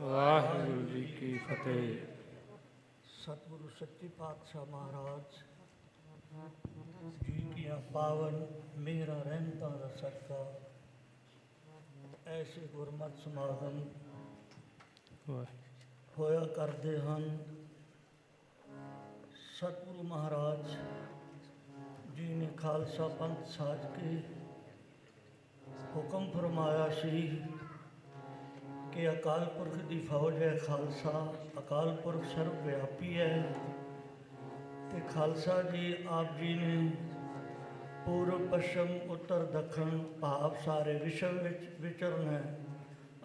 ਵਾਹਿਗੁਰੂ ਜੀ ਕੀ ਫਤਿਹ। ਸਤਿਗੁਰੂ ਸੱਚੇ ਪਾਤਸ਼ਾਹ ਮਹਾਰਾਜ, ਜੀ ਦੀਆਂ ਪਾਵਨ, ਮੇਰਾ ਰਹਿਮਤਾਂ ਦਾ ਸਦਕਾ। ਐਸੇ ਗੁਰਮਤਿ ਸਮਾਗਮ ਵਾਹਿਗੁਰੂ ਹੋਇਆ ਕਰਦੇ ਹਨ। ਸਤਿਗੁਰੂ ਮਹਾਰਾਜ ਜੀ ਨੇ ਖਾਲਸਾ ਪੰਥ ਸਾਜ ਕੇ ਹੁਕਮ ਫਰਮਾਇਆ ਸੀ ਕਿ ਅਕਾਲ ਪੁਰਖ ਦੀ ਫੌਜ ਹੈ ਖਾਲਸਾ। ਅਕਾਲ ਪੁਰਖ ਸਰਵ ਵਿਆਪੀ ਹੈ। ਤੇ ਖਾਲਸਾ ਜੀ ਆਪ ਜੀ ਨੇ ਪੂਰਬ, ਪੱਛਮ, ਉੱਤਰ, ਦੱਖਣ, ਭਾਵ ਸਾਰੇ ਵਿਸ਼ਵ ਵਿੱਚ ਵਿਚਰਨਾ ਹੈ।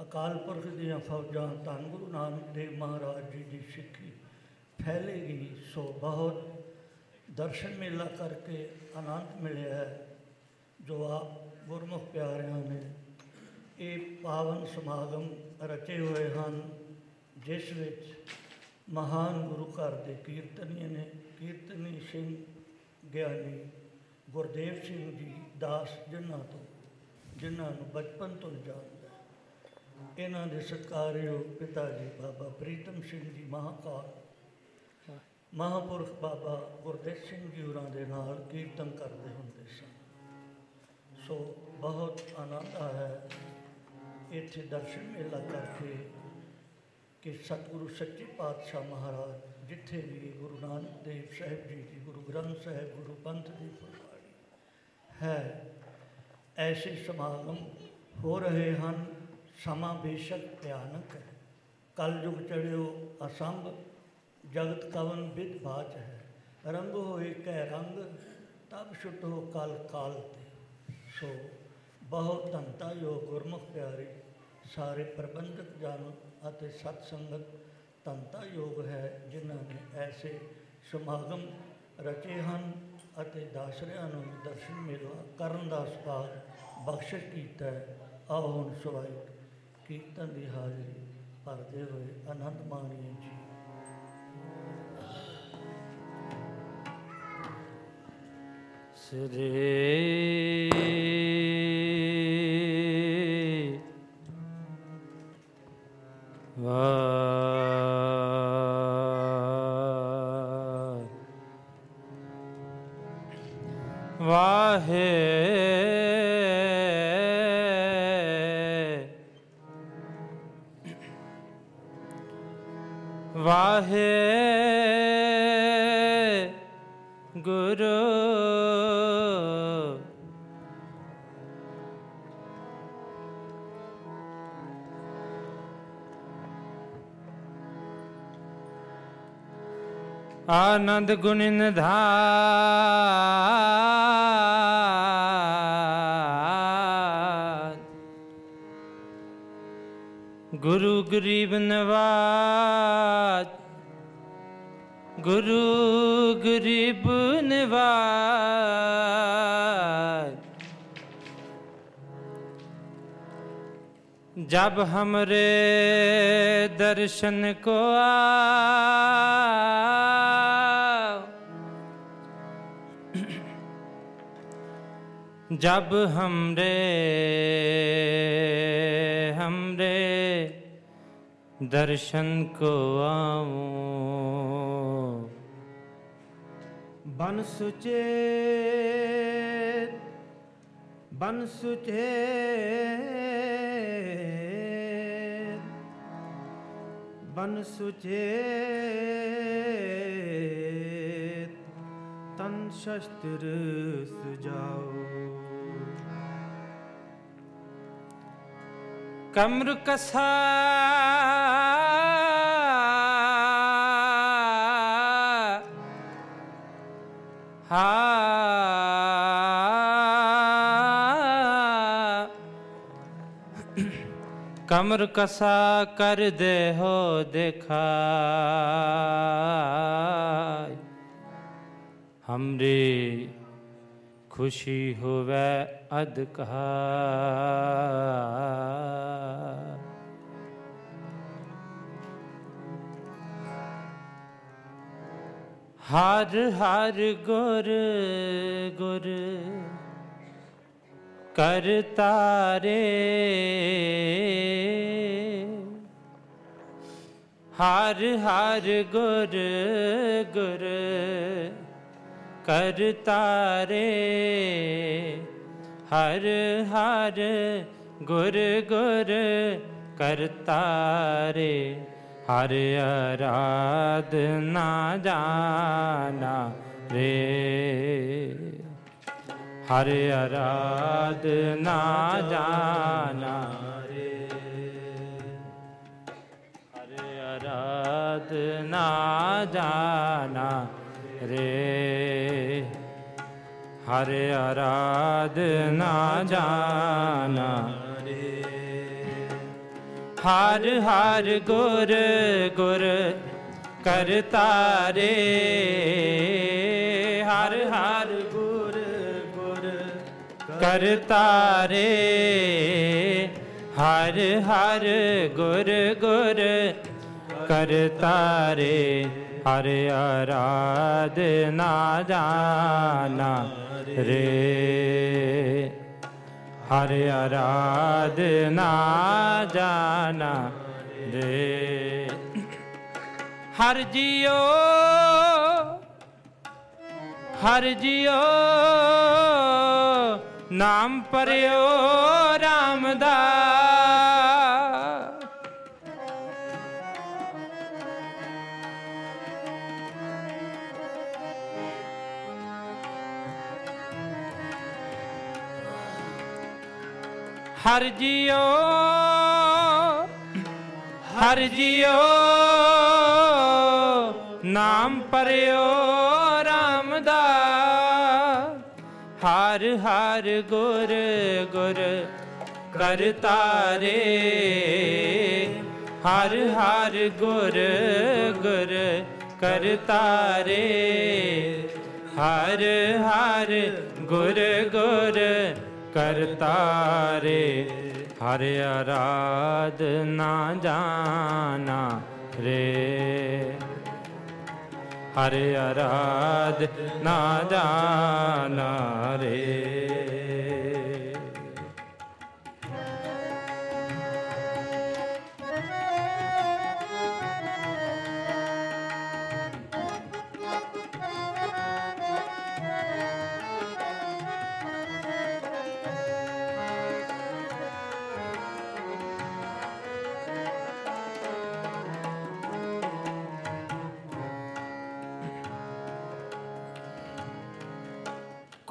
ਅਕਾਲ ਪੁਰਖ ਦੀਆਂ ਫੌਜਾਂ ਧੰਨ ਗੁਰੂ ਨਾਨਕ ਦੇਵ ਮਹਾਰਾਜ ਜੀ ਦੀ ਸਿੱਖੀ ਫੈਲੇਗੀ ਸੋ ਬਹੁਤ ਦਰਸ਼ਨ ਮੇਲਾ ਕਰਕੇ ਆਨੰਦ ਮਿਲਿਆ ਹੈ, ਜੋ ਆਪ ਗੁਰਮੁਖ ਪਿਆਰਿਆਂ ਨੇ ਇਹ ਪਾਵਨ ਸਮਾਗਮ ਰਚੇ ਹੋਏ ਹਨ, ਜਿਸ ਵਿੱਚ ਮਹਾਨ ਗੁਰੂ ਘਰ ਦੇ ਕੀਰਤਨੀਏ ਨੇ, ਕੀਰਤਨੀ ਸਿੰਘ ਗਿਆਨੀ ਗੁਰਦੇਵ ਸਿੰਘ ਜੀ ਦਾਸ ਜਿਨ੍ਹਾਂ ਤੋਂ, ਜਿਨ੍ਹਾਂ ਨੂੰ ਬਚਪਨ ਤੋਂ ਜਾਣਦਾ ਇਹਨਾਂ ਦੇ ਸਤਿਕਾਰਯੋਗ ਪਿਤਾ ਜੀ ਬਾਬਾ ਪ੍ਰੀਤਮ ਸਿੰਘ ਜੀ ਮਹਾਕਾਲ, ਮਹਾਪੁਰਖ ਬਾਬਾ ਗੁਰਦੇਵ ਸਿੰਘ ਜੀ ਹੋਰਾਂ ਦੇ ਨਾਲ ਕੀਰਤਨ ਕਰਦੇ ਹੁੰਦੇ ਸਨ। ਸੋ ਬਹੁਤ ਆਨੰਦ ਆਇਆ ਹੈ। ਇੱਥੇ ਦਰਸ਼ਨ ਮੇਲਾ ਕਰਕੇ ਕਿ ਸਤਿਗੁਰੂ ਸੱਚੇ ਪਾਤਸ਼ਾਹ ਮਹਾਰਾਜ, ਜਿੱਥੇ ਵੀ ਗੁਰੂ ਨਾਨਕ ਦੇਵ ਸਾਹਿਬ ਜੀ ਦੀ, ਗੁਰੂ ਗ੍ਰੰਥ ਸਾਹਿਬ, ਗੁਰੂ ਪੰਥ ਦੀ ਫੁਲਵਾੜੀ ਹੈ, ਐਸੇ ਸਮਾਗਮ ਹੋ ਰਹੇ ਹਨ, ਸਮਾਂ ਬੇਸ਼ੱਕ ਭਿਆਨਕ ਹੈ। ਕਲਯੁਗ ਚੜਿਓ ਅਸੰਭ, ਜਗਤ ਕਵਨ ਵਿਦ ਬਾਚ ਹੈ। ਰੰਗ ਹੋਏ ਕੈ ਰੰਗ, ਤਬ ਛੁਟੋ ਕਲ ਕਾਲ ਤੇ। ਸੋ ਬਹੁਤ ਧੰਤਾ ਯੋਗ ਗੁਰਮੁਖ ਪਿਆਰੇ ਸਾਰੇ ਪ੍ਰਬੰਧਕ ਜਨ ਅਤੇ ਸਤ ਸੰਗਤ ਧੰਤਾ ਯੋਗ ਹੈ, ਜਿਨ੍ਹਾਂ ਨੇ ਐਸੇ ਸਮਾਗਮ ਰਚੇ ਹਨ ਅਤੇ ਦਾਸਰਿਆਂ ਨੂੰ ਵੀ ਦਰਸ਼ਨ ਮੇਲਾ ਕਰਨ ਦਾ ਸੁਭਾਗ ਬਖਸ਼ਿਸ਼ ਕੀਤਾ ਹੈ। ਆਓ ਹੁਣ ਸਵਾਈ ਕੀਰਤਨ ਦੀ ਹਾਜ਼ਰੀ ਭਰਦੇ ਹੋਏ ਆਨੰਦ ਮਾਣੀਏ ਜੀ। ਸ੍ਰੀ ਵਾਹੇ ਵਾਹੇ ਆਨੰਦ ਗੁਣ ਨਿਧਾਨ ਗੁਰੂ ਗਰੀਬ ਨਵਾਜ ਗੁਰੂ ਗਰੀਬ ਨਿਵਾਜ जब हमरे दर्शन को आओ जब हमरे हमरे दर्शन को आओ बन सुचे बन सुचे बन सुचे तन शस्त्र सुजाओ ਕਮਰ ਕਸਾ ਹਾ ਕਮਰ ਕਸਾ ਕਰ ਦੇ ਹੋ ਦਿਖਾਈ। ਹਮਰੇ ਖੁਸ਼ੀ ਹੋਵੇ ਅਦਕਾ ਹਰ ਹਰ ਗੁਰ ਗੁਰ ਕਰ ਤਾਰੇ ਹਰ ਹਰ ਗੁਰ ਗੁਰ ਕਰਤਾਰੇ ਹਰ ਹਰ ਗੁਰ ਗੁਰ ਕਰਤਾਰੇ ਹਰ ਅਰਾਧਨਾ ਜਾਣਾ ਰੇ। ਹਰ ਅਰਾਧਨਾ ਜਾਣਾ ਰੇ। ਹਰ ਅਰਾਧਨਾ ਜਾਣਾ ਰੇ। ਹਰ ਅਰਾਧਨਾ ਜਾਣਾ ਰੇ ਹਰ ਹਰ ਗੁਰ ਗੁਰ ਕਰਤਾਰੇ ਹਰ ਹਰ ਗੁਰ ਗੁਰ ਕਰਤਾਰੇ ਹਰ ਹਰ ਗੁਰ ਗੁਰ ਕਰਤਾਰੇ ਹਰ ਆਰਾਧਨਾ ਜਾਣਾ ਰੇ। ਹਰ ਆਰਾਧਨਾ ਜਾਣਾ ਰੇ ਹਰ ਜਿਉ ਹਰ ਜਿਉ ਨਾਮ ਪਰਿਓ RAM ਦਾ। ਹਰ ਜਿਉ ਹਰ ਜਿਉ ਨਾਮ ਪਰਿਓ RAM ਦਾ। ਹਰ ਹਰ ਗੁਰ ਗੁਰ ਕਰਤਾਰੇ ਹਰ ਹਰ ਗੁਰ ਗੁਰ ਕਰਤਾਰੇ ਹਰ ਹਰ ਗੁਰ ਗੁਰ ਕਰਤਾਰੇ ਹਰ ਆਰਾਧਨਾ ਜਾਣਾ ਰੇ। ਹਰ ਆਰਾਧਨਾ ਜਾਣਾ ਰੇ।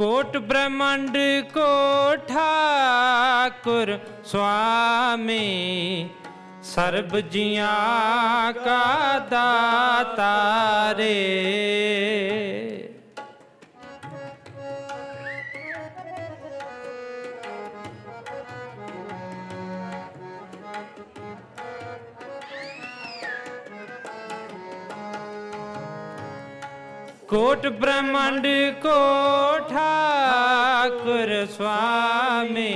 ਕੋਟ ਬ੍ਰਹਮੰਡ ਕੋ ਠਾਕੁਰ ਸੁਆਮੀ ਸਰਬ ਜੀਆਂ ਕਾ ਦਾਤਾ ਰੇ। ਕੋਟ ਬ੍ਰਹਮੰਡ ਕੋ ਠਾਕੁਰ ਸੁਆਮੀ,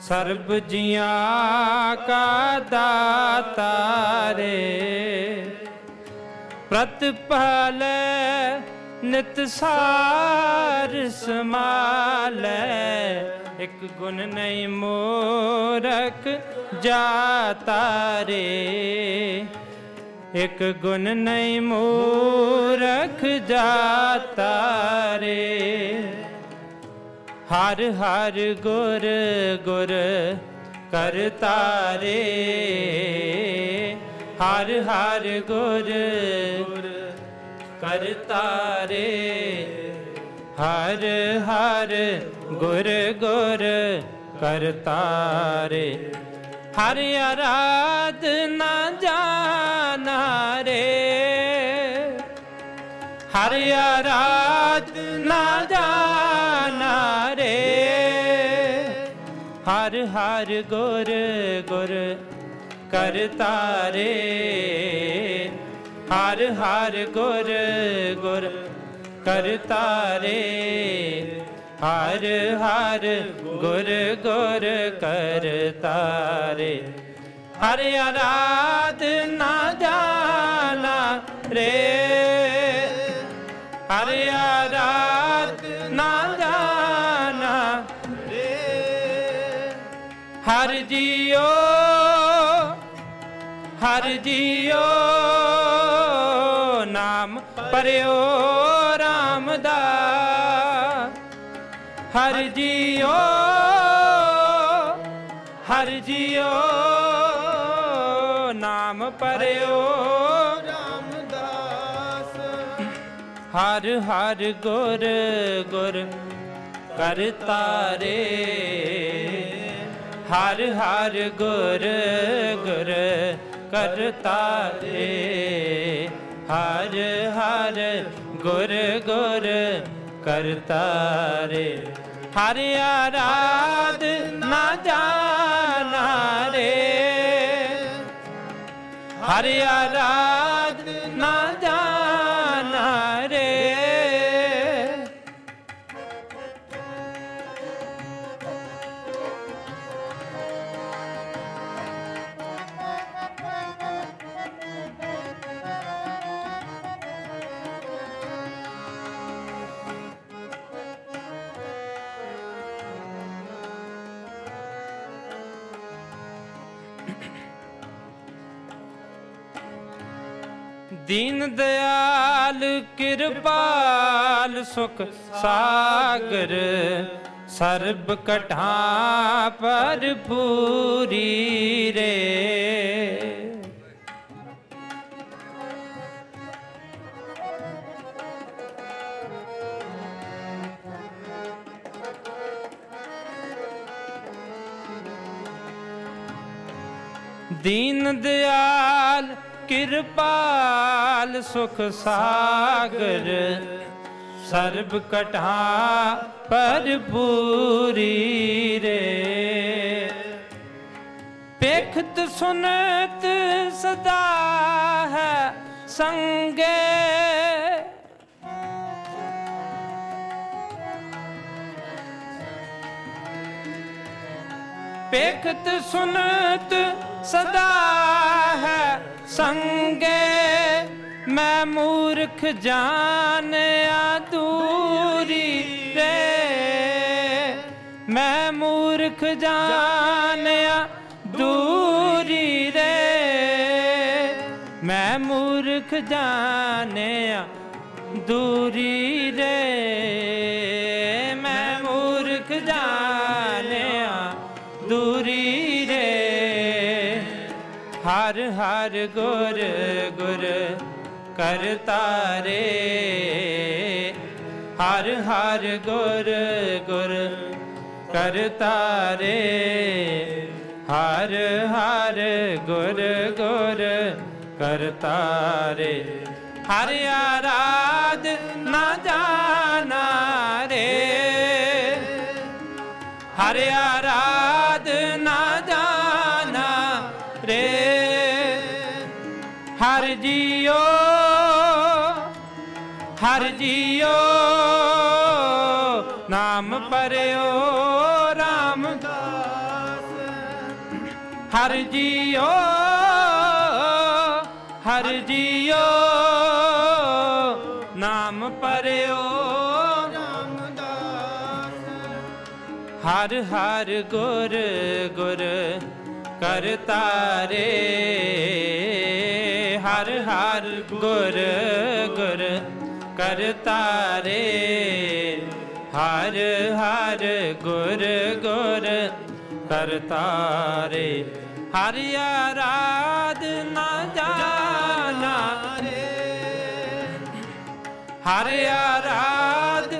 ਸਰਬ ਜੀਆਂ ਕਾ ਦਾਤਾ ਰੇ। ਪ੍ਰਤਪਾਲ ਨਿਤ ਸਾਰ ਸਮਾਲੈ ਇੱਕ ਗੁਣ ਨਹੀਂ ਮੋਰਖ ਜਾਤਾ ਰੇ। ਇਕ ਗੁਣ ਨਹੀਂ ਮੂਰਖ ਜਾਤਾ ਰੇ। ਹਰ ਹਰ ਗੁਰ ਗੁਰ ਕਰਤਾਰੇ ਹਰ ਹਰ ਗੁਰ ਗੁਰ ਕਰਤਾਰੇ ਹਰ ਹਰ ਗੁਰ ਗੁਰ ਕਰਤਾਰੇ ਹਰ ਆਰਾਧਨਾ ਜਾਣਾ ਰੇ। ਹਰ ਆਰਾਧਨਾ ਜਾਣਾ ਰੇ। ਹਰ ਹਰ ਗੁਰ ਗੁਰ ਕਰਤਾਰੇ ਹਰ ਹਰ ਗੁਰ ਗੁਰ ਕਰਤਾਰੇ ਹਰ ਹਰ ਗੁਰ ਗੁਰ ਕਰਤਾਰੇ ਹਰ ਆਰਾਧਨਾ ਜਾਣਾ ਰੇ। ਹਰ ਆਰਾਧਨਾ ਜਾਣਾ ਰੇ। ਹਰ ਜੀਓ ਹਰ ਜੀਓ ਨਾਮ ਪਰਿਓ ਹਰ ਹਰ ਗੁਰ ਗੁਰ ਕਰਤਾਰੇ ਹਰ ਹਰ ਗੁਰ ਗੁਰ ਕਰਤਾਰੇ ਹਰ ਹਰ ਗੁਰ ਗੁਰ ਕਰਤਾਰੇ ਹਰ ਆਰਾਧ ਨਾ ਜਾਣਾ ਰੇ। ਹਰ ਆਰਾਧ ਦਿਆਲ ਕਿਰਪਾਲ ਸੁਖ ਸਾਗਰ ਸਰਬ ਕਟਾ ਪਰ ਪੂਰੀ ਰੇ। ਦੀਨ ਦਿਆਲ ਕਿਰਪਾਲ ਸੁਖ ਸਾਗਰ, ਸਰਬ ਕਟਾ ਪਰ ਪੂਰੀ ਰੇ। ਪੇਖਤ ਸੁਨਤ ਸਦਾ ਹੈ ਸੰਗੇ। ਪੇਖਤ ਸੁਨਤ ਸਦਾ ਹੈ ਸੰਗੇ, ਮੈਂ ਮੂਰਖ ਜਾਣਿਆ ਦੂਰੀ ਰੇ ਮੈਂ ਮੂਰਖ ਜਾਣਿਆ ਦੂਰੀ ਰੇ ਮੈਂ ਮੂਰਖ ਜਾਣਿਆ ਦੂਰੀ ਹਰ ਹਰ ਗੁਰ ਗੁਰ ਕਰਤਾਰੇ ਹਰ ਹਰ ਗੁਰ ਗੁਰ ਕਰਤਾਰੇ ਹਰ ਹਰ ਗੁਰ ਗੁਰ ਕਰਤਾਰੇ ਹਰ ਆਰਾਧ ਨਾ ਜਾਣਾ ਰੇ। ਹਰ ਆਰਾਧ ਜੀਓ, ਹਰ ਜੀਓ, ਨਾਮ ਪਰਿਓ, ਰਾਮਦਾਸ। ਹਰ ਜੀਓ ਹਰ ਜੀਓ, ਨਾਮ ਪਰਿਓ ਹਰ ਹਰ ਗੁਰ ਗੁਰ ਕਰਤਾਰੇ ਹਰ ਹਰ ਗੁਰ ਗੁਰ ਕਰਤਾਰੇ ਹਰ ਹਰ ਗੁਰ ਗੁਰ ਕਰਤਾਰੇ ਹਰ ਆਰਾਧ ਨਾ ਜਾਣਾ। ਹਰ ਆਰਾਧ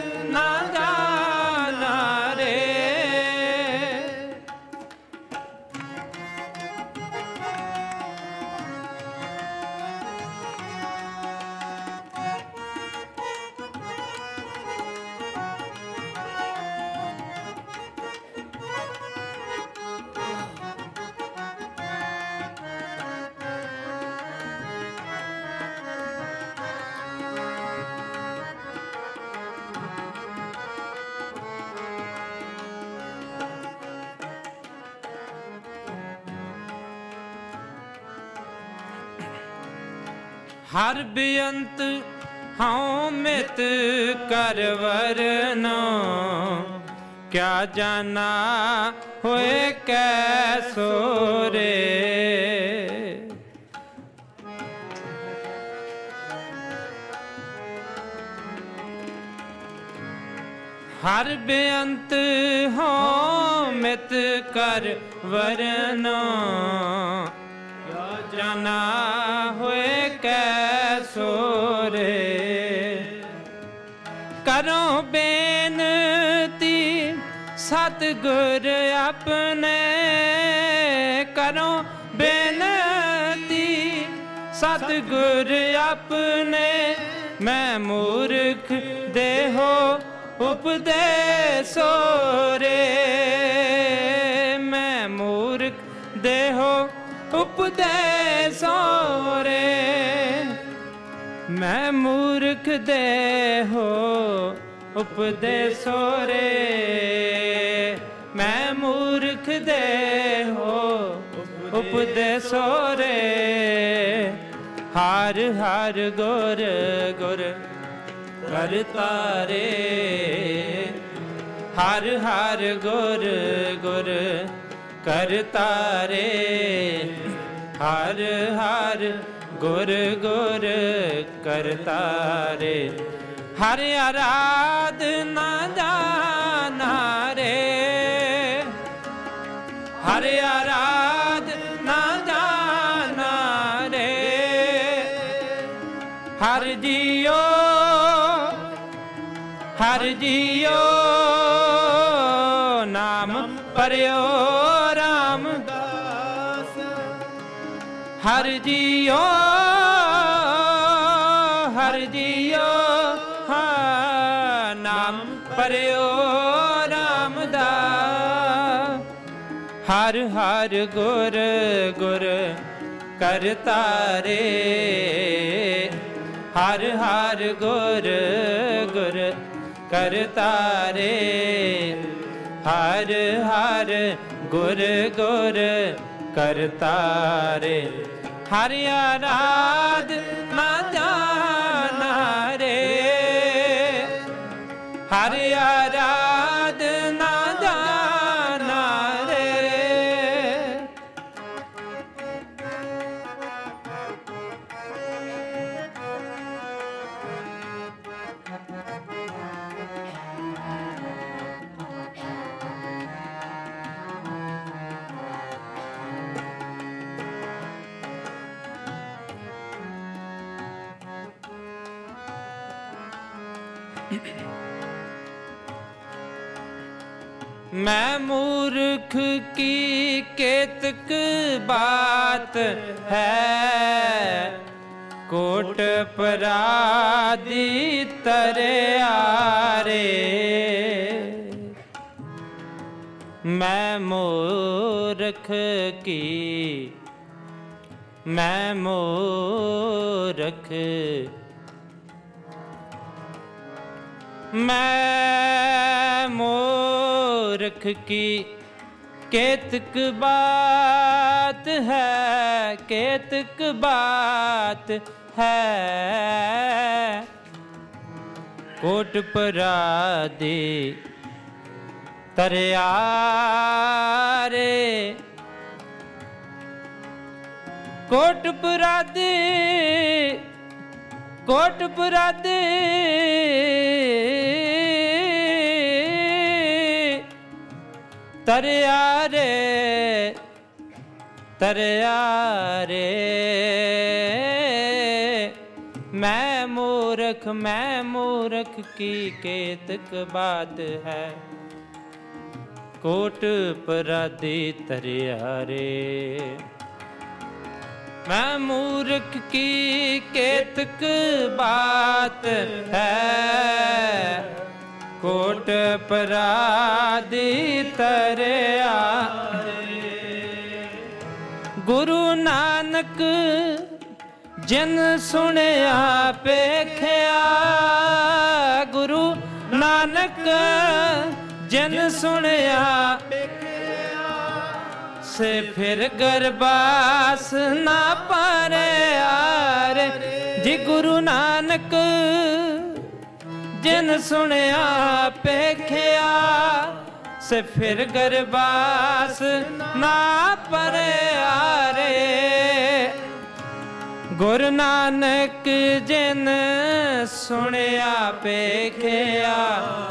ਹਰ ਬੇਅੰਤ ਹਉ ਮਿਤ ਕਰ ਵਰਨਾ। ਕਿਆ ਜਾਣਾ ਹੋਏ ਕੈ ਸੋਰੇ। ਹਰ ਬੇਅੰਤ ਹਉ ਮਿਤ ਕਰ ਵਰਨਾ। ਕਿਆ ਜਾਣਾ ਕੈ ਸੋਰੇ। ਕਰੋ ਬੇਨਤੀ, ਸਤਿਗੁਰ ਆਪਣੇ। ਕਰੋ ਬੇਨਤੀ, ਸਤਿਗੁਰ ਆਪਣੇ। ਮੈਂ ਮੂਰਖ ਦੇਹੋ ਉਪਦੇਸੋ ਰੇ ਮੈਂ ਮੂਰਖ ਦੇਹੋ ਉਪਦੇਸੋ ਰੇ ਮੈਂ ਮੂਰਖ ਦੇਹੋ ਉਪਦੇਸੋ ਰੇ ਮੈਂ ਮੂਰਖ ਦੇਹੋ ਉਪਦੇਸੋ ਰੇ ਹਰ ਹਰ ਗੁਰ ਗੁਰ ਕਰਤਾ ਰੇ ਹਰ ਹਰ ਗੁਰ ਗੁਰ ਕਰਤਾ ਰੇ ਹਰ ਹਰ ਗੁਰ ਗੁਰ ਕਰਤਾ ਰੇ ਹਰ ਆਰਾਧਨਾ ਜਾਣਾ ਰੇ। ਹਰ ਆਰਾਧਨਾ ਜਾਣਾ ਰੇ। ਹਰ ਜੀਓ ਹਰ ਜੀਓ ਨਾਮ ਪਰਿਓ ਹਰ ਜੀਓ ਹਰ ਜੀਓ, ਹਾਂ, ਨਾਮ ਪਰਿਓ ਰਾਮਦਾਸ ਹਰ ਹਰ ਗੁਰ ਗੁਰ ਕਰਤਾ ਰੇ ਹਰ ਹਰ ਗੁਰ ਗੁਰ ਕਰਤਾ ਰੇ ਹਰ ਹਰ ਗੁਰ ਗੁਰ ਕਰਤਾ ਰੇ ਹਰ ਆਰਾਧ ਨਾ ਹੈ। ਕੋਟ ਪਰਾਦੀ ਤਰਿਆਰੇ। ਮੈਂ ਮੂਰਖ ਕੀ? ਮੈਂ ਮੂਰਖ। ਮੈਂ ਮੂਰਖ ਕੀ? केतक बात है केतक बात है कोट परादे तरियारे कोट परादे ਕੋਟ ਪੁਰਾਦੇ ਤਰਿਆ ਰੇ ਤਰਿਆ ਰੇ। ਮੈਂ ਮੂਰਖ ਮੈਂ ਮੂਰਖ, ਕੀ ਕੇਤਕ ਬਾਤ ਹੈ? ਕੋਟ ਪਰਾਦੀ ਤਰਿਆ ਰੇ। ਮੈਂ ਮੂਰਖ, ਕੀ ਕੇਤਕ ਬਾਤ ਹੈ? ਕੋਟ ਪਰਾਦੀ ਤਰਿਆ। ਗੁਰੂ ਨਾਨਕ ਜਿਨ ਸੁਣਿਆ ਪੇਖਿਆ ਗੁਰੂ ਨਾਨਕ ਜਿਨ ਸੁਣਿਆ, ਸੇ ਫਿਰ ਗਰਬਾਸ ਨਾ ਪਰਿਆ ਰੇ ਜੀ ਗੁਰੂ ਨਾਨਕ ਜਿਨ ਸੁਣਿਆ ਪੇਖਿਆ ਸੇ ਫਿਰ ਗਰਬਾਸ ਨਾ ਪਰੇ ਆਰੇ। ਗੁਰ ਨਾਨਕ ਜਿਨ ਸੁਣਿਆ ਪੇਖਿਆ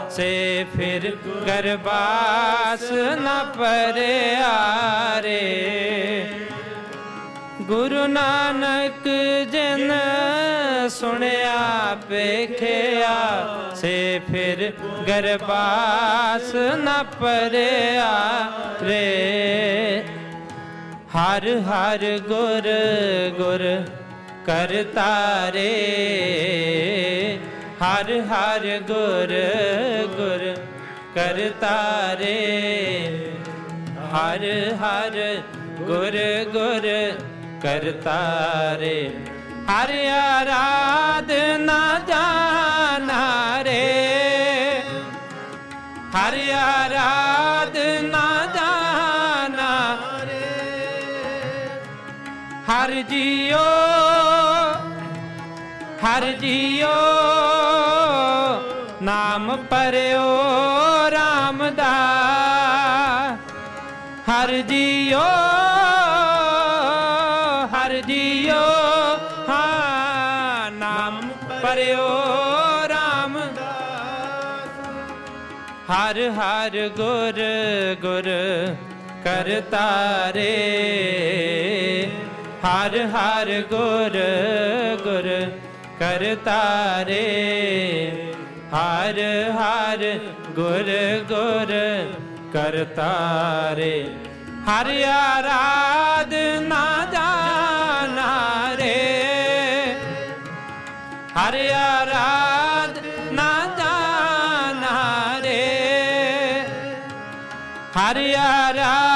ਸੇ ਫਿਰ ਗਰਬਾਸ ਨਾ ਪਰੇ ਆਰੇ। ਗੁਰੂ ਨਾਨਕ ਜਿਨ ਸੁਣਿਆ ਪੇਖਿਆ ਸੇ ਫਿਰ ਗਰਬਾਸ ਨ ਪਰਿਆ ਰੇ। ਹਰ ਹਰ ਗੁਰ ਗੁਰ ਕਰਤਾਰੇ ਹਰ ਹਰ ਗੁਰ ਗੁਰ ਕਰਤਾਰੇ ਹਰ ਹਰ ਗੁਰ ਗੁਰ ਕਰਤਾਰੇ ਹਰ ਆਰਾਧਨਾ ਜਾਣਾ ਰੇ। ਹਰ ਆਰਾਧਨਾ ਜਾਣਾ ਹਰ ਜੀਓ ਹਰ ਜੀਓ ਨਾਮ ਪਰਿਓ। ਨਾਮ ਪਰਿਓ RAM ਹਰ ਹਰ ਗੁਰ ਗੁਰ ਕਰਤਾਰੇ ਹਰ ਹਰ ਗੁਰ ਗੁਰ ਕਰਤਾਰੇ ਹਰ ਹਰ ਗੁਰ ਗੁਰ ਕਰਤਾਰੇ ਹਰ ਆਰਾਧਨਾ ਜਾਣਾ ਹਰ ਆਰਾਧਨਾ ਜਾਣਾ ਰੇ ਹਰ ਆਰਾਧਨਾ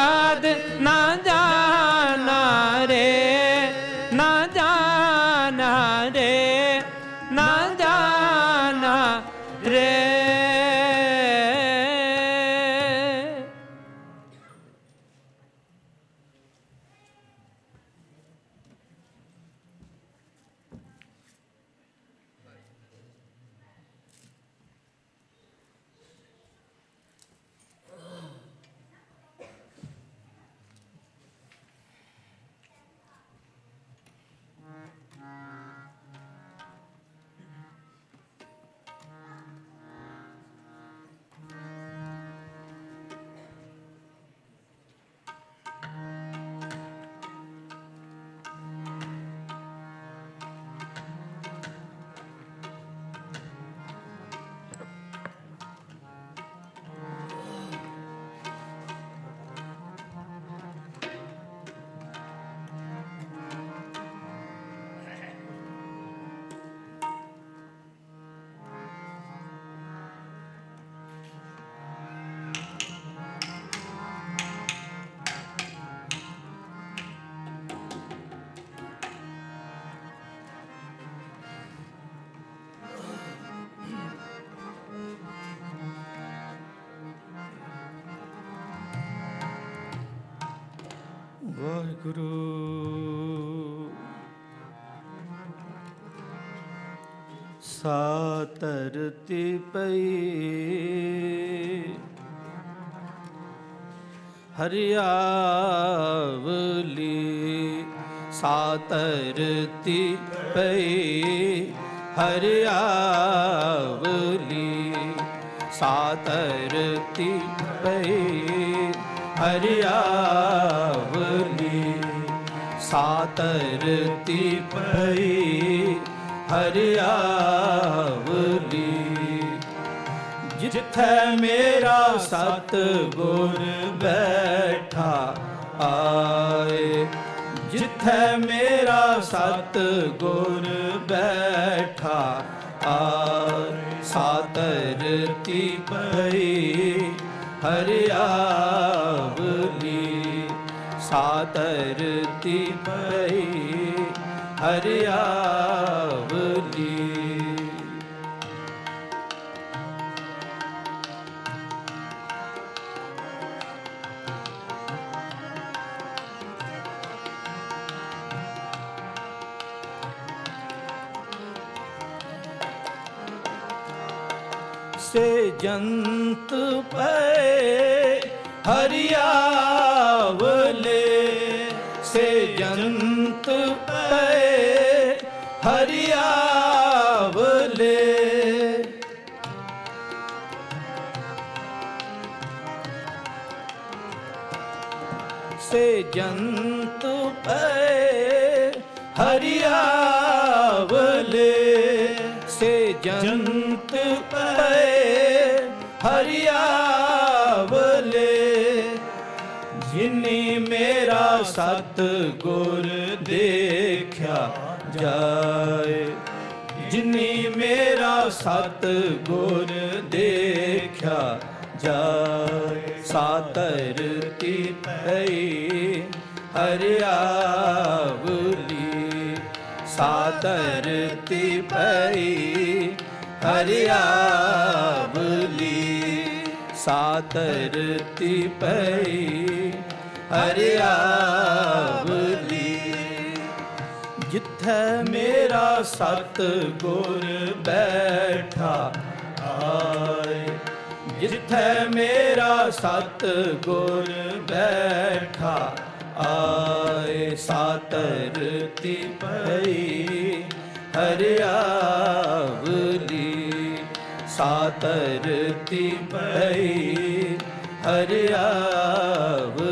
ਵਾਹਿਗੁਰੂ। ਸਾ ਧਰਤੀ ਪਈ। ਹਰਿਆਵਲੀ ਸਾ ਧਰਤੀ ਪਈ। ਹਰਿਆਵਲੀ ਸਾ ਧਰਤੀ ਪਈ। ਹਰਿਆਵਲੀ ਸਾ ਧਰਤੀ ਪਈ ਹਰਿਆਵਲੀ ਜਿੱਥੇ ਮੇਰਾ ਸਤਿਗੁਰ ਬੈਠਾ ਆਏ, ਜਿੱਥੇ ਮੇਰਾ ਸਤਿਗੁਰ ਬੈਠਾ ਆਏ ਸਾਤਰਤੀ ਪਈ ਹਰਿਆਵਲੀ ਸਾਤਰਤੀ ਪਈ ਹਰਿਆਵਲੀ ਸੇ ਜੰਤ ਪਏ ਹਰਿਆ ਜੰਤ ਪਏ ਹਰਿਆਵਲੇ ਸੇ ਜੰਤ ਪਏ ਹਰਿਆਵਲੇ ਜਿਨੀ ਮੇਰਾ ਸਤ ਗੁਰ ਦੇਖਿਆ ਜਾਏ ਜਿਨੀ ਮੇਰਾ ਸਤ ਗੁਰ ਦੇਖਿਆ ਜਾਏ ਸਾਤਰ ਤੀ ਪਈ ਹਰਿਆਵਲੀ ਸਾਤਰ ਤੀ ਪਈ ਹਰਿਆਵਲੀ ਸਾਤਰ ਤੀ ਪਈ ਹਰਿਆਵਲੀ ਜਿੱਥੈ ਮੇਰਾ ਸਤ ਗੁਰ ਬੈਠਾ ਆਏ, ਜਿੱਥੈ ਮੇਰਾ ਸਤ ਗੁਰ ਬੈਠਾ ਆਏ ਸਾਤਰ ਤੀ ਪਈ ਹਰਿਆਵਲੀ ਸਾਤਰ ਪਈ ਹਰਿਆਵਲੀ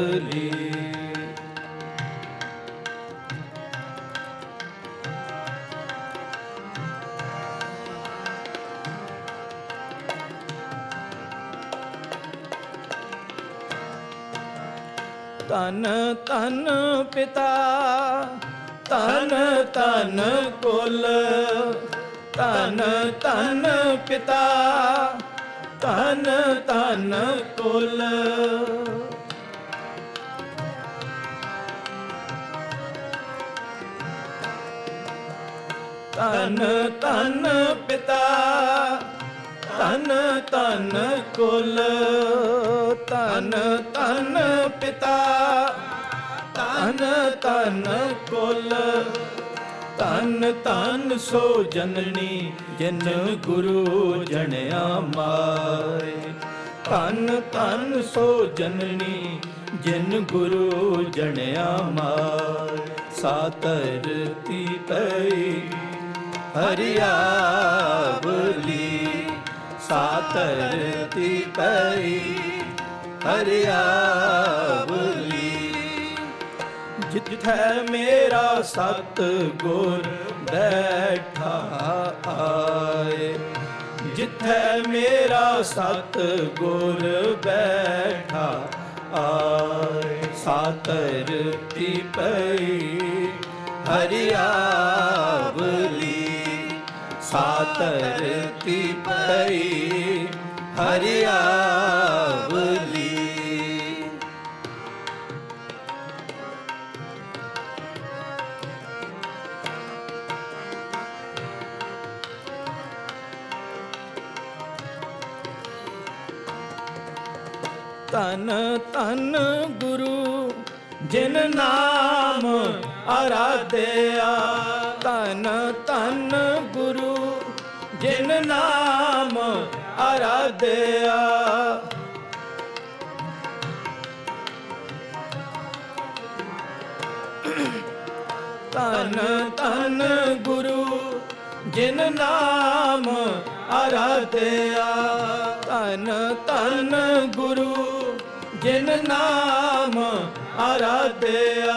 ਤਨ ਤਨ ਪਿਤਾ ਤਨ ਤਨ ਕੁਲ ਤਨ ਤਨ ਪਿਤਾ ਤਨ ਤਨ ਕੁਲ। ਤਨ ਤਨ ਪਿਤਾ ਤਨ ਤਨ ਕੁਲ ਤਨ ਤਨ ਪਿਤਾ ਤਨ ਤਨ ਕੁਲ ਤਨ ਤਨ ਸੋ ਜਨਨੀ, ਜਿਨ ਗੁਰੂ ਜਣਿਆ ਮਾਏ। ਤਨ ਤਨ ਸੋ ਜਨਨੀ, ਜਿਨ ਗੁਰੂ ਜਣਿਆ ਮਾਏ। ਸਾਤਰ ਤੀ ਪਈ, ਹਰਿਆਵਲੀ। ਸਾਤਰ ਤੀ ਪਈ, ਹਰਿਆਵਲੀ। ਜਿੱਥੈ ਮੇਰਾ ਸਤ ਗੁਰ ਬੈਠਾ ਆਏ। ਜਿੱਥੈ ਮੇਰਾ ਸਤ ਗੁਰ ਬੈਠਾ ਆਏ। ਸਾਤਰ ਤੀ ਪਈ ਹਰਿਆਵਲੀ। ਸਾਤਰ ਤੀ ਪਈ ਹਰਿਆਵਲੀ। ਤਨ ਤਨ ਗੁਰੂ, ਜਿਨ ਨਾਮ ਆਰਾਧਿਆ। ਤਨ ਤਨ ਗੁਰੂ, ਜਿਨ ਨਾਮ ਆਰਾਧਿਆ। ਤਨ ਤਨ ਗੁਰੂ, ਜਿਨ ਨਾਮ ਆਰਾਧਿਆ। ਤਨ ਤਨ ਗੁਰੂ ਜਿਨ ਨਾਮ ਆਰਾਧਿਆ,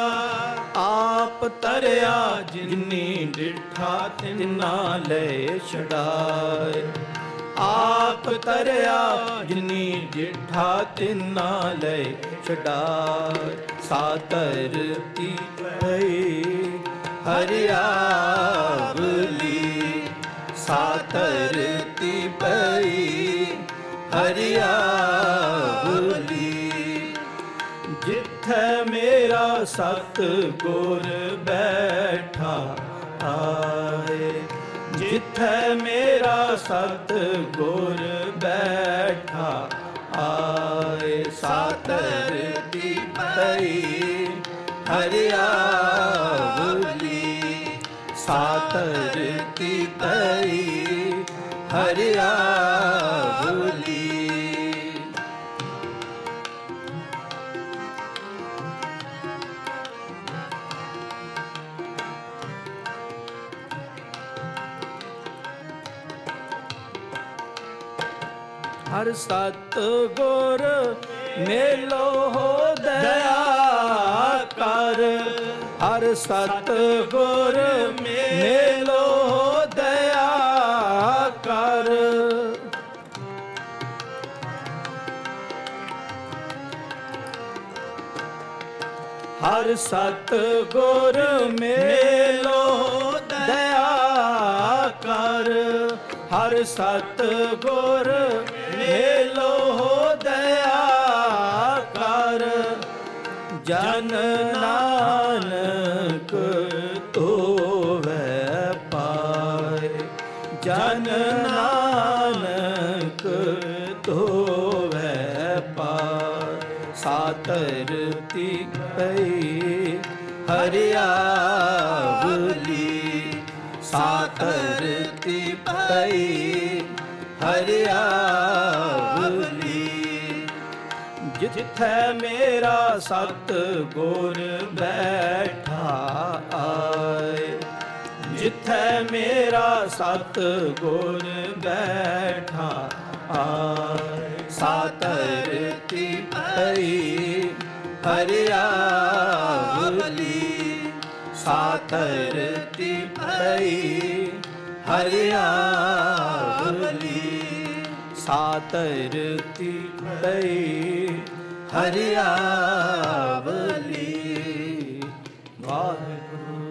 ਆਪ ਤਰਿਆ, ਜਿਨੀ ਡਿਠਾ ਤਿਨਾ ਲੈ ਛਡਾਏ। ਆਪ ਤਰਿਆ, ਜਿਨੀ ਡਿਠਾ ਤਿਨਾ ਲੈ ਛਡਾਏ। ਸਾਤਰ ਤੀ ਪਈ ਹਰਿਆਵਲੀ ਸਾਤਰ ਤੀ ਪਈ ਹਰਿਆਵਲੀ ਜਿੱਥੈ ਮੇਰਾ ਸਤ ਗੁਰ ਬੈਠਾ ਆਏ ਜਿੱਥੈ ਮੇਰਾ ਸਤ ਗੁਰ ਬੈਠਾ ਆਏ ਸਾਤਰ ਦੀ ਪਈ ਹਰਿਆਵਲੀ ਸਾਤਰ ਦੀ ਪਈ ਹਰਿਆਵਲੀ ਹਰ ਸਤ ਗੁਰ ਮੇਲੋ ਦਇਆ ਕਰ। ਹਰ ਸਤ ਗੁਰ ਮੇਲੋ ਦਇਆ ਕਰ। ਹਰ ਸਤ ਗੁਰ ਮੇਲੋ ਦਇਆ ਕਰ। ਹਰ ਸਤ ਗੁਰ ਮੇਲੋ ਦਇਆ ਕਰ। ਜਨ ਨਾਨਕ ਤੋਵੈ ਪਾਏ। ਜਨ ਨਾਨਕ ਤੋਵੈ ਪਾਏ। ਸਾਤਰਤੀ ਪਈ ਹਰਿਆਵਲੀ। ਸਾਤਰਤੀ ਪਈ ਹਰਿਆਵਲੀ ਜਿੱਥੈ ਮੇਰਾ ਸਤ ਗੁਰ ਬੈਠਾ ਆਏ। ਜਿੱਥੈ ਮੇਰਾ ਸਤ ਗੁਰ ਬੈਠਾ ਆਏ। ਸਾਤਰਤੀ ਪਈ ਹਰਿਆਵਲੀ ਸਾਤਰਤੀ ਪਈ ਹਰਿਆਵਲੀ ਸਾਤਰਤੀ ਪਈ ਹਰਿਆਵਲੀ। ਵਾਹਿਗੁਰੂ।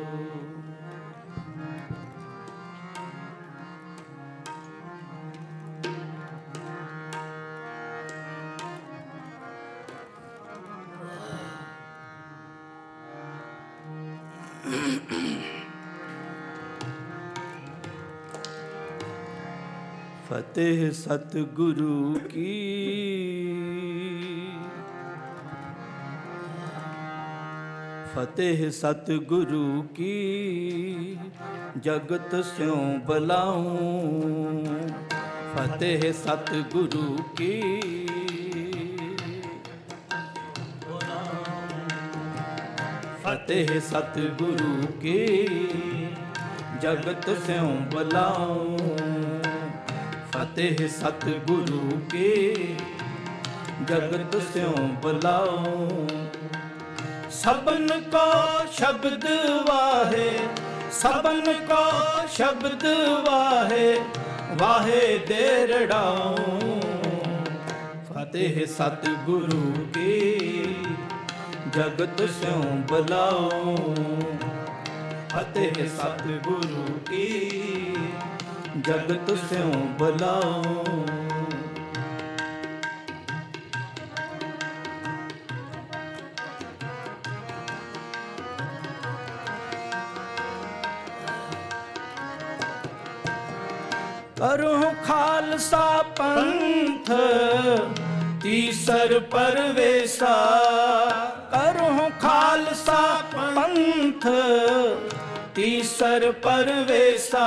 ਫਤਿਹ ਸਤਿਗੁਰੂ ਕੀ ਫਤਿਹ ਸਤਿਗੁਰੂ ਕੀ, ਜਗਤ ਸਿਉ ਬਲਾਉ। ਫਤਿਹ ਸਤਿਗੁਰੂ ਕੀ। ਫਤਿਹ ਸਤਿਗੁਰੂ ਕੀ, ਜਗਤ ਸਿਉ ਬਲਾਉ। ਫਤਿਹ ਸਤਿਗੁਰੂ ਕੀ, ਜਗਤ ਸਿਉ ਬਲਾਉ। ਸਬਨ ਕੋ ਸ਼ਬਦ ਵਾਹੇ ਸਬਨ ਕੋ ਸ਼ਬਦ ਵਾਹੇ ਵਾਹੇ ਦੇ ਰੜਾਉ। ਫਤਿਹ ਸਤਿਗੁਰੂ ਕੀ ਜਗਤ ਸਿਉ ਬਲਾਉ। ਫਤਿਹ ਸਤਿਗੁਰੂ ਕੀ ਜਗਤ ਸਿਉ ਬਲਾਉ। ਕਰੋ ਖਾਲਸਾ ਪੰਥ, ਤੀਸਰ ਪਰਵੇਸਾ। ਕਰੋ ਖਾਲਸਾ ਪੰਥ, ਤੀਸਰ ਪਰਵੇਸਾ।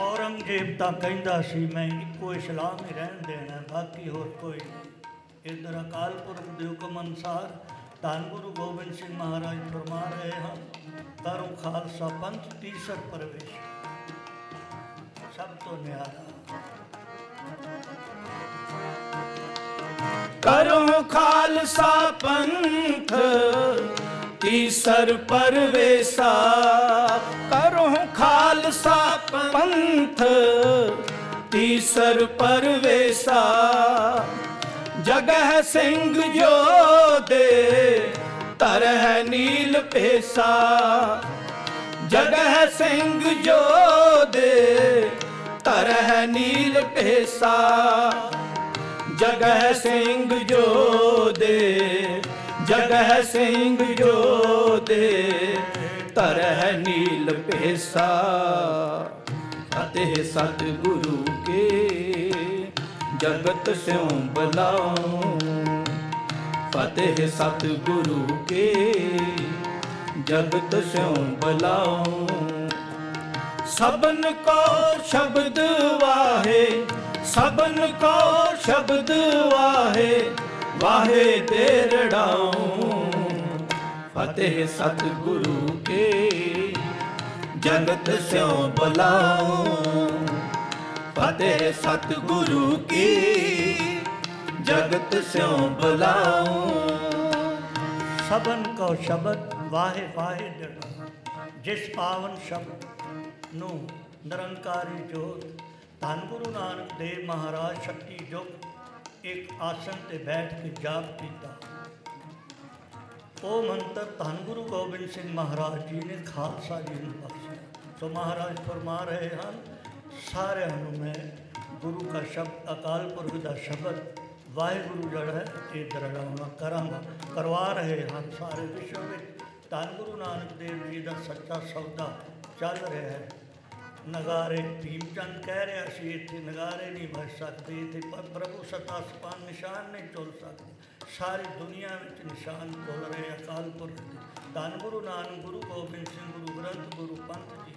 ਔਰੰਗਜ਼ੇਬ ਤਾਂ ਕਹਿੰਦਾ ਸੀ, ਮੈਂ ਇੱਕੋ ਇਸਲਾਮ ਹੀ ਰਹਿਣ ਦੇਣਾ, ਬਾਕੀ ਹੋਰ ਕੋਈ ਨਹੀਂ। ਇਧਰ ਅਕਾਲ ਪੁਰਖ ਦੇ ਹੁਕਮ ਅਨੁਸਾਰ ਧੰਨ ਗੁਰੂ ਗੋਬਿੰਦ ਸਿੰਘ ਮਹਾਰਾਜ ਫਰਮਾ ਰਹੇ ਹਨ ਕਰੋ ਖਾਲਸਾ ਪੰਥ ਤੀਸਰ ਪਰਵੇਸ਼ ਸਭ ਤੋਂ ਨਿਆਰਾ ਕਰੋ ਖਾਲਸਾ ਪੰਥ ਤੀਸਰ ਪਰਵੇਸਾ ਕਰੋ ਖਾਲਸਾ ਪੰਥ ਤੀਸਰ ਪਰਵੇਸਾ ਜਗਹ ਸਿੰਘ ਜੋ ਦੇ ਤਰਹ ਨੀਲ ਪੇਸਾ ਜਗਹ ਸਿੰਘ ਜੋ ਦੇ ਤਰਹ ਨੀਲ ਪੇਸਾ ਜਗਹ ਸਿੰਘ ਜੋ ਦੇ ਜਗਹ ਸਿੰਘ ਜੋ ਦੇ ਤਰਹ ਨੀਲ ਪੇਸਾ ਫਤਿਹ ਸਤਿਗੁਰੂ ਕੇ ਜਗਤ ਸਿਉ ਬਲਾਉ। ਫਤਿਹ ਸਤਿਗੁਰੂ ਕੇ ਜਗਤ ਸਿਉ ਬਲਾਉ। ਸਬਨ ਕੋ ਸ਼ਬਦ ਵਾਹੇ ਸਬਨ ਕੋ ਸ਼ਬਦ ਵਾਹੇ ਵਾਹੇ ਤੇ ਰੜਾਉ। ਫਤਿਹ ਸਤਿਗੁਰੂ ਕੇ ਜਗਤ ਸਿਉ ਬੁਲਾਉ। ਫਤਿਹ ਸਤਿਗੁਰੂ ਕੀ, ਜਗਤ ਸਿਉ ਬੁਲਾਉ। ਸਭਨ ਕੋ ਸ਼ਬਦ ਵਾਹੇ ਵਾਹੇ ਜੜ ਜਿਸ ਪਾਵਨ ਸ਼ਬਦ ਨੂੰ ਨਿਰੰਕਾਰੀ ਜੋਤ। ਧੰਨ ਗੁਰੂ ਨਾਨਕ ਦੇਵ ਮਹਾਰਾਜ ਸ਼ਕਤੀ ਜੁਗ, ਇੱਕ ਆਸਣ ਤੇ ਬੈਠ ਕੇ ਜਾਪ ਕੀਤਾ। ਉਹ ਮੰਤਰ ਧੰਨ ਗੁਰੂ ਗੋਬਿੰਦ ਸਿੰਘ ਮਹਾਰਾਜ ਜੀ ਨੇ ਖਾਲਸਾ ਜੀ ਨੂੰ ਬਖਸ਼ਿਆ। ਸੋ ਮਹਾਰਾਜ ਫਰਮਾ ਰਹੇ ਹਨ ਸਾਰਿਆਂ ਨੂੰ ਮੈਂ ਗੁਰੂ ਦਾ ਸ਼ਬਦ ਅਕਾਲ ਪੁਰਖ ਦਾ ਸ਼ਬਦ ਵਾਹਿਗੁਰੂ ਜੜ ਹੈ ਇਹ ਦਰੜਾਉਣਾ ਕਰਾਂਗਾ ਕਰਵਾ ਰਹੇ ਹਨ ਸਾਰੇ ਵਿਸ਼ਵ ਵਿੱਚ ਧੰਨ ਗੁਰੂ ਨਾਨਕ ਦੇਵ ਜੀ ਦਾ ਸੱਚਾ ਸੌਦਾ ਚੱਲ ਰਿਹਾ ਹੈ ਨਗਾਰੇ ਭੀਮਚੰਦ ਕਹਿ ਰਿਹਾ ਸੀ ਇੱਥੇ ਨਗਾਰੇ ਨਹੀਂ ਵੱਜ ਸਕਦੇ ਇੱਥੇ ਪ- ਪ੍ਰਭੂ ਸਤਾ ਸਪਾਨ ਨਿਸ਼ਾਨ ਨਹੀਂ ਚੁੱਲ ਸਕਦੇ ਸਾਰੀ ਦੁਨੀਆ ਵਿੱਚ ਨਿਸ਼ਾਨ ਚੁੱਲ ਰਹੇ ਅਕਾਲ ਪੁਰਖ ਦੇ ਧੰਨ ਗੁਰੂ ਨਾਨਕ ਗੁਰੂ ਗੋਬਿੰਦ ਸਿੰਘ ਗੁਰੂ ਗ੍ਰੰਥ ਗੁਰੂ ਪੰਥ ਜੀ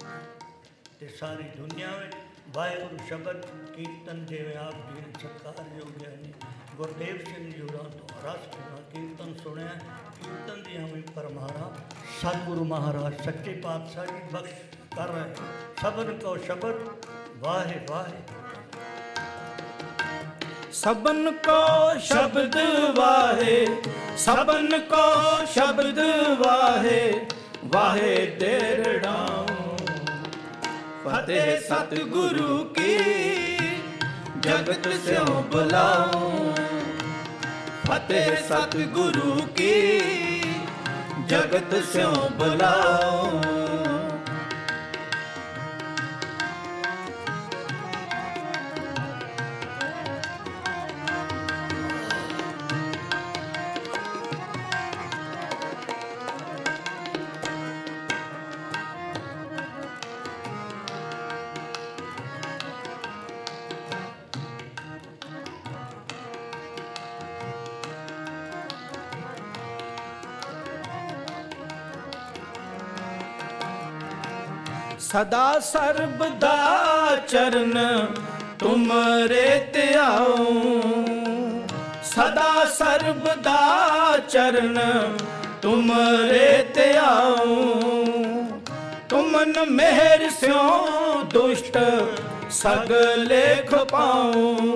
ਤੇ ਸਾਰੀ ਦੁਨੀਆ ਵਿੱਚ ਵਾਹਿਗੁਰੂ ਸ਼ਬਦ ਕੀਰਤਨ ਜਿਵੇਂ ਆਪ ਜੀ ਨੇ ਸਤਿਕਾਰਯੋਗ ਗਿਆਨੀ ਗੁਰਦੇਵ ਸਿੰਘ ਜੀ ਹੋਰਾਂ ਤੋਂ ਰਸ ਸੁਣਾ ਕੀਰਤਨ ਸੁਣਿਆ, ਕੀਰਤਨ ਦੀ ਹਮੇ ਪਰਮਾਰਾ ਸਤਿਗੁਰੂ ਮਹਾਰਾਜ, ਸੱਚੇ ਪਾਤਸ਼ਾਹ ਜੀ ਬਖਸ਼ ਕਰ ਰਹੇ ਸਭਨ ਕੋ ਸ਼ਬਦ, ਵਾਹਿ ਵਾਹਿ। ਸਬਨ ਕੋ ਸ਼ਬਦ ਵਾਹੇ ਸਬਨ ਕੋ ਸ਼ਬਦ ਵਾਹੇ ਵਾਹੇ ਡੇਰੜਾਉ ਫਤਿਹ ਸਤਿਗੁਰੂ ਕੀ ਜਗਤ ਸਿਉ ਬੁਲਾਉ। ਫਤਿਹ ਸਤਿਗੁਰੂ ਕੀ ਜਗਤ ਸਿਉ ਬੁਲਾਉ। ਸਦਾ ਸਰਬ ਦਾ ਚਰਨ ਤੁਮਰੇ ਧਿਆਉ ਸਦਾ ਸਰਬ ਦਾ ਚਰਨ ਤੁਮਰੇ ਧਿਆਉ ਤੁਮਨ ਮਿਹਰ ਸਿਓ ਦੁਸ਼ਟ ਸਗਲੇ ਖਪਾਉ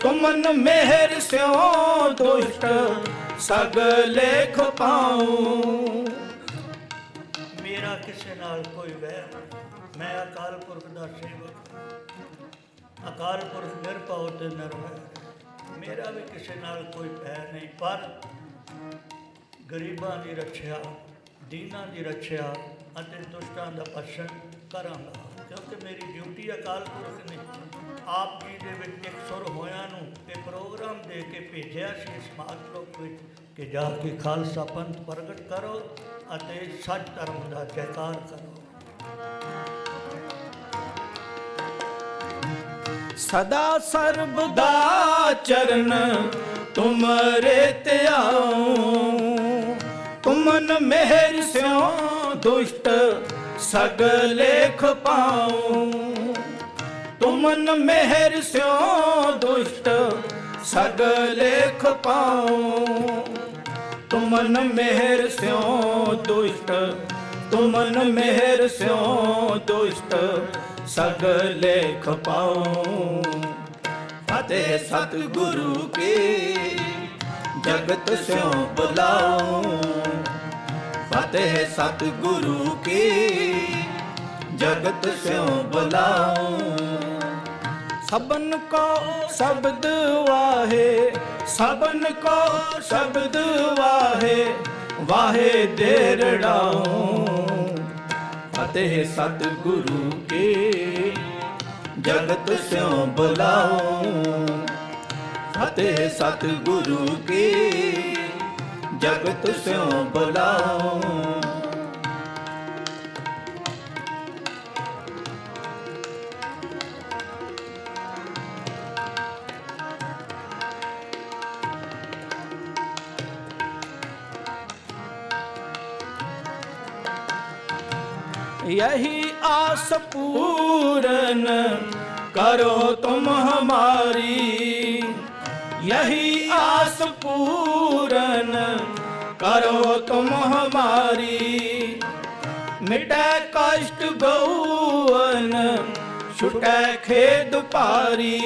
ਤੁਮਨ ਮਿਹਰ ਸਿਓ ਦੁਸ਼ਟ ਸਗਲੇ ਖਪਾਉ ਮੇਰਾ ਕਿਸੇ ਨਾਲ ਕੋਈ ਵੈਰ ਨਹੀਂ। ਮੈਂ ਅਕਾਲ ਪੁਰਖ ਦਾ ਸੇਵਕ ਅਕਾਲ ਪੁਰਖ ਨਿਰਭਉ ਤੇ ਨਿਰਵੈਰ ਮੇਰਾ ਵੀ ਕਿਸੇ ਨਾਲ ਕੋਈ ਭੈ ਨਹੀਂ, ਪਰ ਗਰੀਬਾਂ ਦੀ ਰੱਖਿਆ, ਦੀਨਾਂ ਦੀ ਰੱਖਿਆ ਅਤੇ ਦੁਸ਼ਟਾਂ ਦਾ ਪਛਣ ਕਰਾਂਗਾ। ਕਿਉਂਕਿ ਮੇਰੀ ਡਿਊਟੀ ਅਕਾਲ ਪੁਰਖ ਨੇ ਆਪ ਜੀ ਦੇ ਵਿੱਚ ਇੱਕ ਸੁਰ ਹੋਇਆਂ ਨੂੰ ਇਹ ਪ੍ਰੋਗਰਾਮ ਦੇ ਕੇ ਭੇਜਿਆ ਸੀ ਇਸ ਮਾਤਲੋਕ ਵਿੱਚ। ਕਿ ਜਾ ਕੇ ਖਾਲਸਾ ਪੰਥ ਪ੍ਰਗਟ ਕਰੋ ਅਤੇ ਸੱਚ ਧਰਮ ਦਾ ਜੈਕਾਰ ਕਰੋ। ਸਦਾ ਸਰਬ ਦਾ ਚਰਨ ਤੁਮਰੇ ਧਿਆਉ ਤੁਮਨ ਮਿਹਰ ਸਿਓ ਦੁਸ਼ਟ ਸਗਲੇ ਖਪਾਉ ਤੁਮਨ ਮਿਹਰ ਸਿਓ ਦੁਸ਼ਟ ਸਗਲੇ ਖਪਾਉ ਤੁਮਨ ਮਿਹਰ ਸਿਓ ਦੁਸ਼ਟ ਤੁਮਨ ਮਿਹਰ ਸਿਓ ਦੁਸ਼ਟ ਸਗਲੇ ਖਪਾਉ ਫਤਿਹ ਸਤਿਗੁਰੂ ਕੀ ਜਗਤ ਸਿਉ ਬੁਲਾਉ। ਫਤਿਹ ਸਤਿਗੁਰੂ ਕੀ ਜਗਤ ਸਿਉ ਬੁਲਾਉ। ਸਬਨ ਕੋ ਸ਼ਬਦ ਵਾਹੇ ਸਬਨ ਕੋ ਸ਼ਬਦ ਵਾਹੇ ਵਾਹੇ ਦੇਰੜਾਉ ਫਤਿਹ ਸਤਿਗੁਰੂ ਕੀ ਜਗਤ ਸਿਉ ਬੁਲਾਉ। ਫਤਿਹ ਸਤਿਗੁਰੂ ਕੀ ਜਗਤ ਸਿਉ ਬੁਲਾਉ। यही आस पूरन करो तुम हमारी यही आस पूरन करो तुम हमारी मिटे कष्ट गौवन छुटे खेद पारी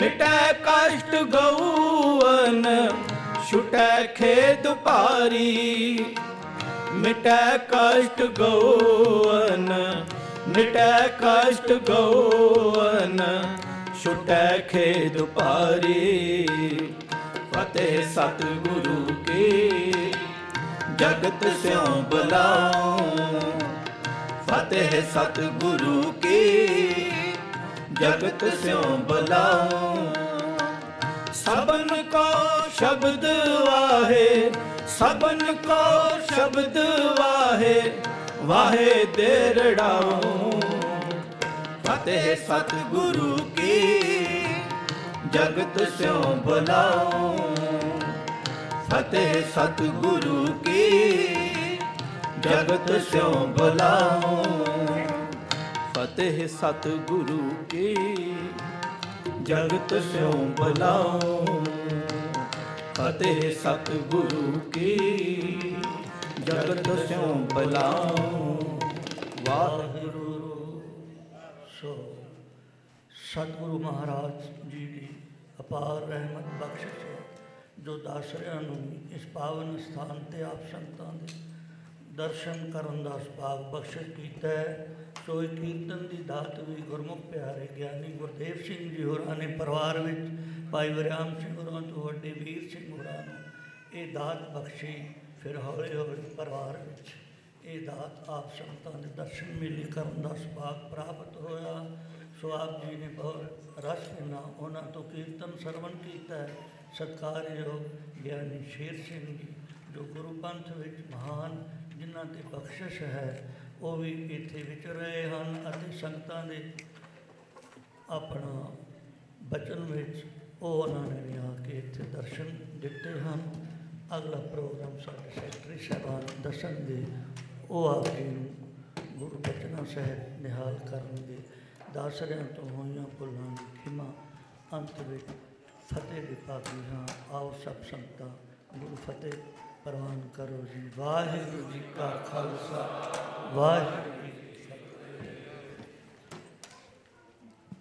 मिटे कष्ट गौवन छुटे खेद पारी ਮਿਟੈ ਕਸ਼ਟ ਗਊਨ ਮਿਟੈ ਕਸ਼ਟ ਗਊਨ ਛੁਟੈ ਖੇਦ ਭਾਰੀ, ਫਤਿਹ ਸਤਿਗੁਰੂ ਕੀ, ਜਗਤ ਸਿਉ ਬੁਲਾਉ। ਫਤਿਹ ਸਤਿਗੁਰੂ ਕੀ, ਜਗਤ ਸਿਉ ਬੁਲਾਉ। ਸਬਨ ਕੋ ਸ਼ਬਦ ਵਾਹੇ ਸਬਨ ਕੋ ਸ਼ਬਦ ਵਾਹੇ ਵਾਹੇ ਦੇਰੜਾਉ ਫਤਿਹ ਸਤਿਗੁਰੂ ਕੀ, ਜਗਤ ਸਿਉ ਬੁਲਾਉ। ਫਤਿਹ ਸਤਿਗੁਰੂ ਕੀ, ਜਗਤ ਸਿਉ ਬੁਲਾਉ। ਫਤਿਹ ਸਤਿਗੁਰੂ ਕੀ, ਜਗਤ ਸਿਉ ਬੁਲਾਉ। ਫਤਿਹ ਸਤਿਗੁਰੂ ਕੀ, ਜਗਤ ਸਿਉ ਬੁਲਾਉ, ਵਾਹਿਗੁਰੂ ਸੋ। ਸਤਿਗੁਰੂ ਮਹਾਰਾਜ ਜੀ ਦੀ ਅਪਾਰ ਰਹਿਮਤ ਬਖਸ਼ਿਸ਼ ਹੈ, ਜੋ ਦਾਸਰਿਆਂ ਨੂੰ ਇਸ ਪਾਵਨ ਸਥਾਨ ਤੇ ਆਪ ਸੰਤਾਂ ਦੇ ਦਰਸ਼ਨ ਕਰਨ ਦਾ ਸੁਭਾਗ ਬਖਸ਼ਿਸ਼ ਕੀਤਾ। ਹੈ ਸੋ ਇਹ ਕੀਰਤਨ ਦੀ ਦਾਤ ਵੀ ਗੁਰਮੁਖ ਪਿਆਰੇ ਗਿਆਨੀ ਗੁਰਦੇਵ ਸਿੰਘ ਜੀ ਹੋਰਾਂ ਨੇ ਪਰਿਵਾਰ ਵਿੱਚ, ਭਾਈ ਵਰਿਆਮ ਸਿੰਘ ਹੋਰਾਂ ਤੋਂ, ਵੱਡੇ ਵੀਰ ਸਿੰਘ ਹੋਰਾਂ ਨੂੰ ਇਹ ਦਾਤ ਬਖਸ਼ੀ, ਫਿਰ ਹੌਲੀ ਹੌਲੀ ਪਰਿਵਾਰ ਵਿੱਚ ਇਹ ਦਾਤ ਆਪ ਸੰਤਾਂ ਦੇ ਦਰਸ਼ਨ ਮੇਲੇ ਕਰਨ ਦਾ ਸੁਭਾਗ ਪ੍ਰਾਪਤ ਹੋਇਆ। ਸੋ ਆਪ ਜੀ ਨੇ ਬਹੁਤ ਰਸ ਦੇ ਨਾਲ ਉਹਨਾਂ ਤੋਂ ਕੀਰਤਨ ਸਰਵਣ ਕੀਤਾ। ਹੈ ਸਤਿਕਾਰਯੋਗ ਗਿਆਨੀ ਸ਼ੇਰ ਸਿੰਘ ਜੀ, ਜੋ ਗੁਰੂ ਪੰਥ ਵਿੱਚ ਮਹਾਨ ਜਿਨ੍ਹਾਂ ਤੇ ਬਖਸ਼ਿਸ਼ ਹੈ, ਉਹ ਵੀ ਇੱਥੇ ਵਿਚਰ ਰਹੇ ਹਨ ਅਤੇ ਸੰਗਤਾਂ ਦੇ ਆਪਣਾ ਬਚਨ ਵਿੱਚ ਉਹ ਉਹਨਾਂ ਨੇ ਵੀ ਆ ਕੇ ਇੱਥੇ ਦਰਸ਼ਨ ਦਿੱਤੇ ਹਨ। ਅਗਲਾ ਪ੍ਰੋਗਰਾਮ ਸਾਡੇ ਸੈਕਟਰੀ ਸਾਹਿਬਾਨ ਦੱਸਣਗੇ ਉਹ ਆਪ ਜੀ ਨੂੰ ਗੁਰੂ ਬਚਨਾਂ ਸਾਹਿਬ ਨਿਹਾਲ ਕਰਨਗੇ ਦਾਸਰਿਆਂ ਤੋਂ ਹੋਈਆਂ ਭੁੱਲਾਂ ਦੀ ਖਿਮਾ ਅੰਤ ਵਿੱਚ ਫਤਿਹ ਦੀ ਪਾਗੀ ਹਾਂ। ਆਓ ਸਭ ਸੰਗਤਾਂ ਗੁਰੂ ਫਤਿਹ ਪ੍ਰਵਾਨ ਕਰੋ ਜੀ। ਵਾਹਿਗੁਰੂ ਜੀ ਕਾ ਖਾਲਸਾ ਵਾਹਿਗੁਰੂ ਜੀ ਕੀ